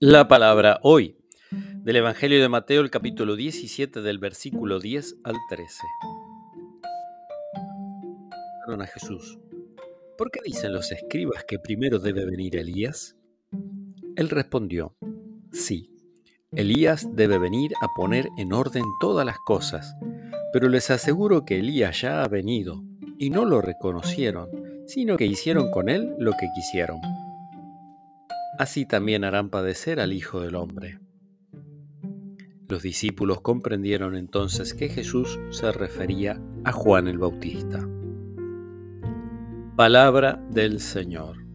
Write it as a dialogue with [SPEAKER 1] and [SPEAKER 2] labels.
[SPEAKER 1] La palabra hoy del Evangelio de Mateo, el capítulo 17, del versículo 10 al 13. a Jesús, ¿por qué dicen los escribas que primero debe venir Elías? Él respondió, sí, Elías debe venir a poner en orden todas las cosas, pero les aseguro que Elías ya ha venido y no lo reconocieron, sino que hicieron con él lo que quisieron así también harán padecer al Hijo del Hombre. Los discípulos comprendieron entonces que Jesús se refería a Juan el Bautista. Palabra del Señor.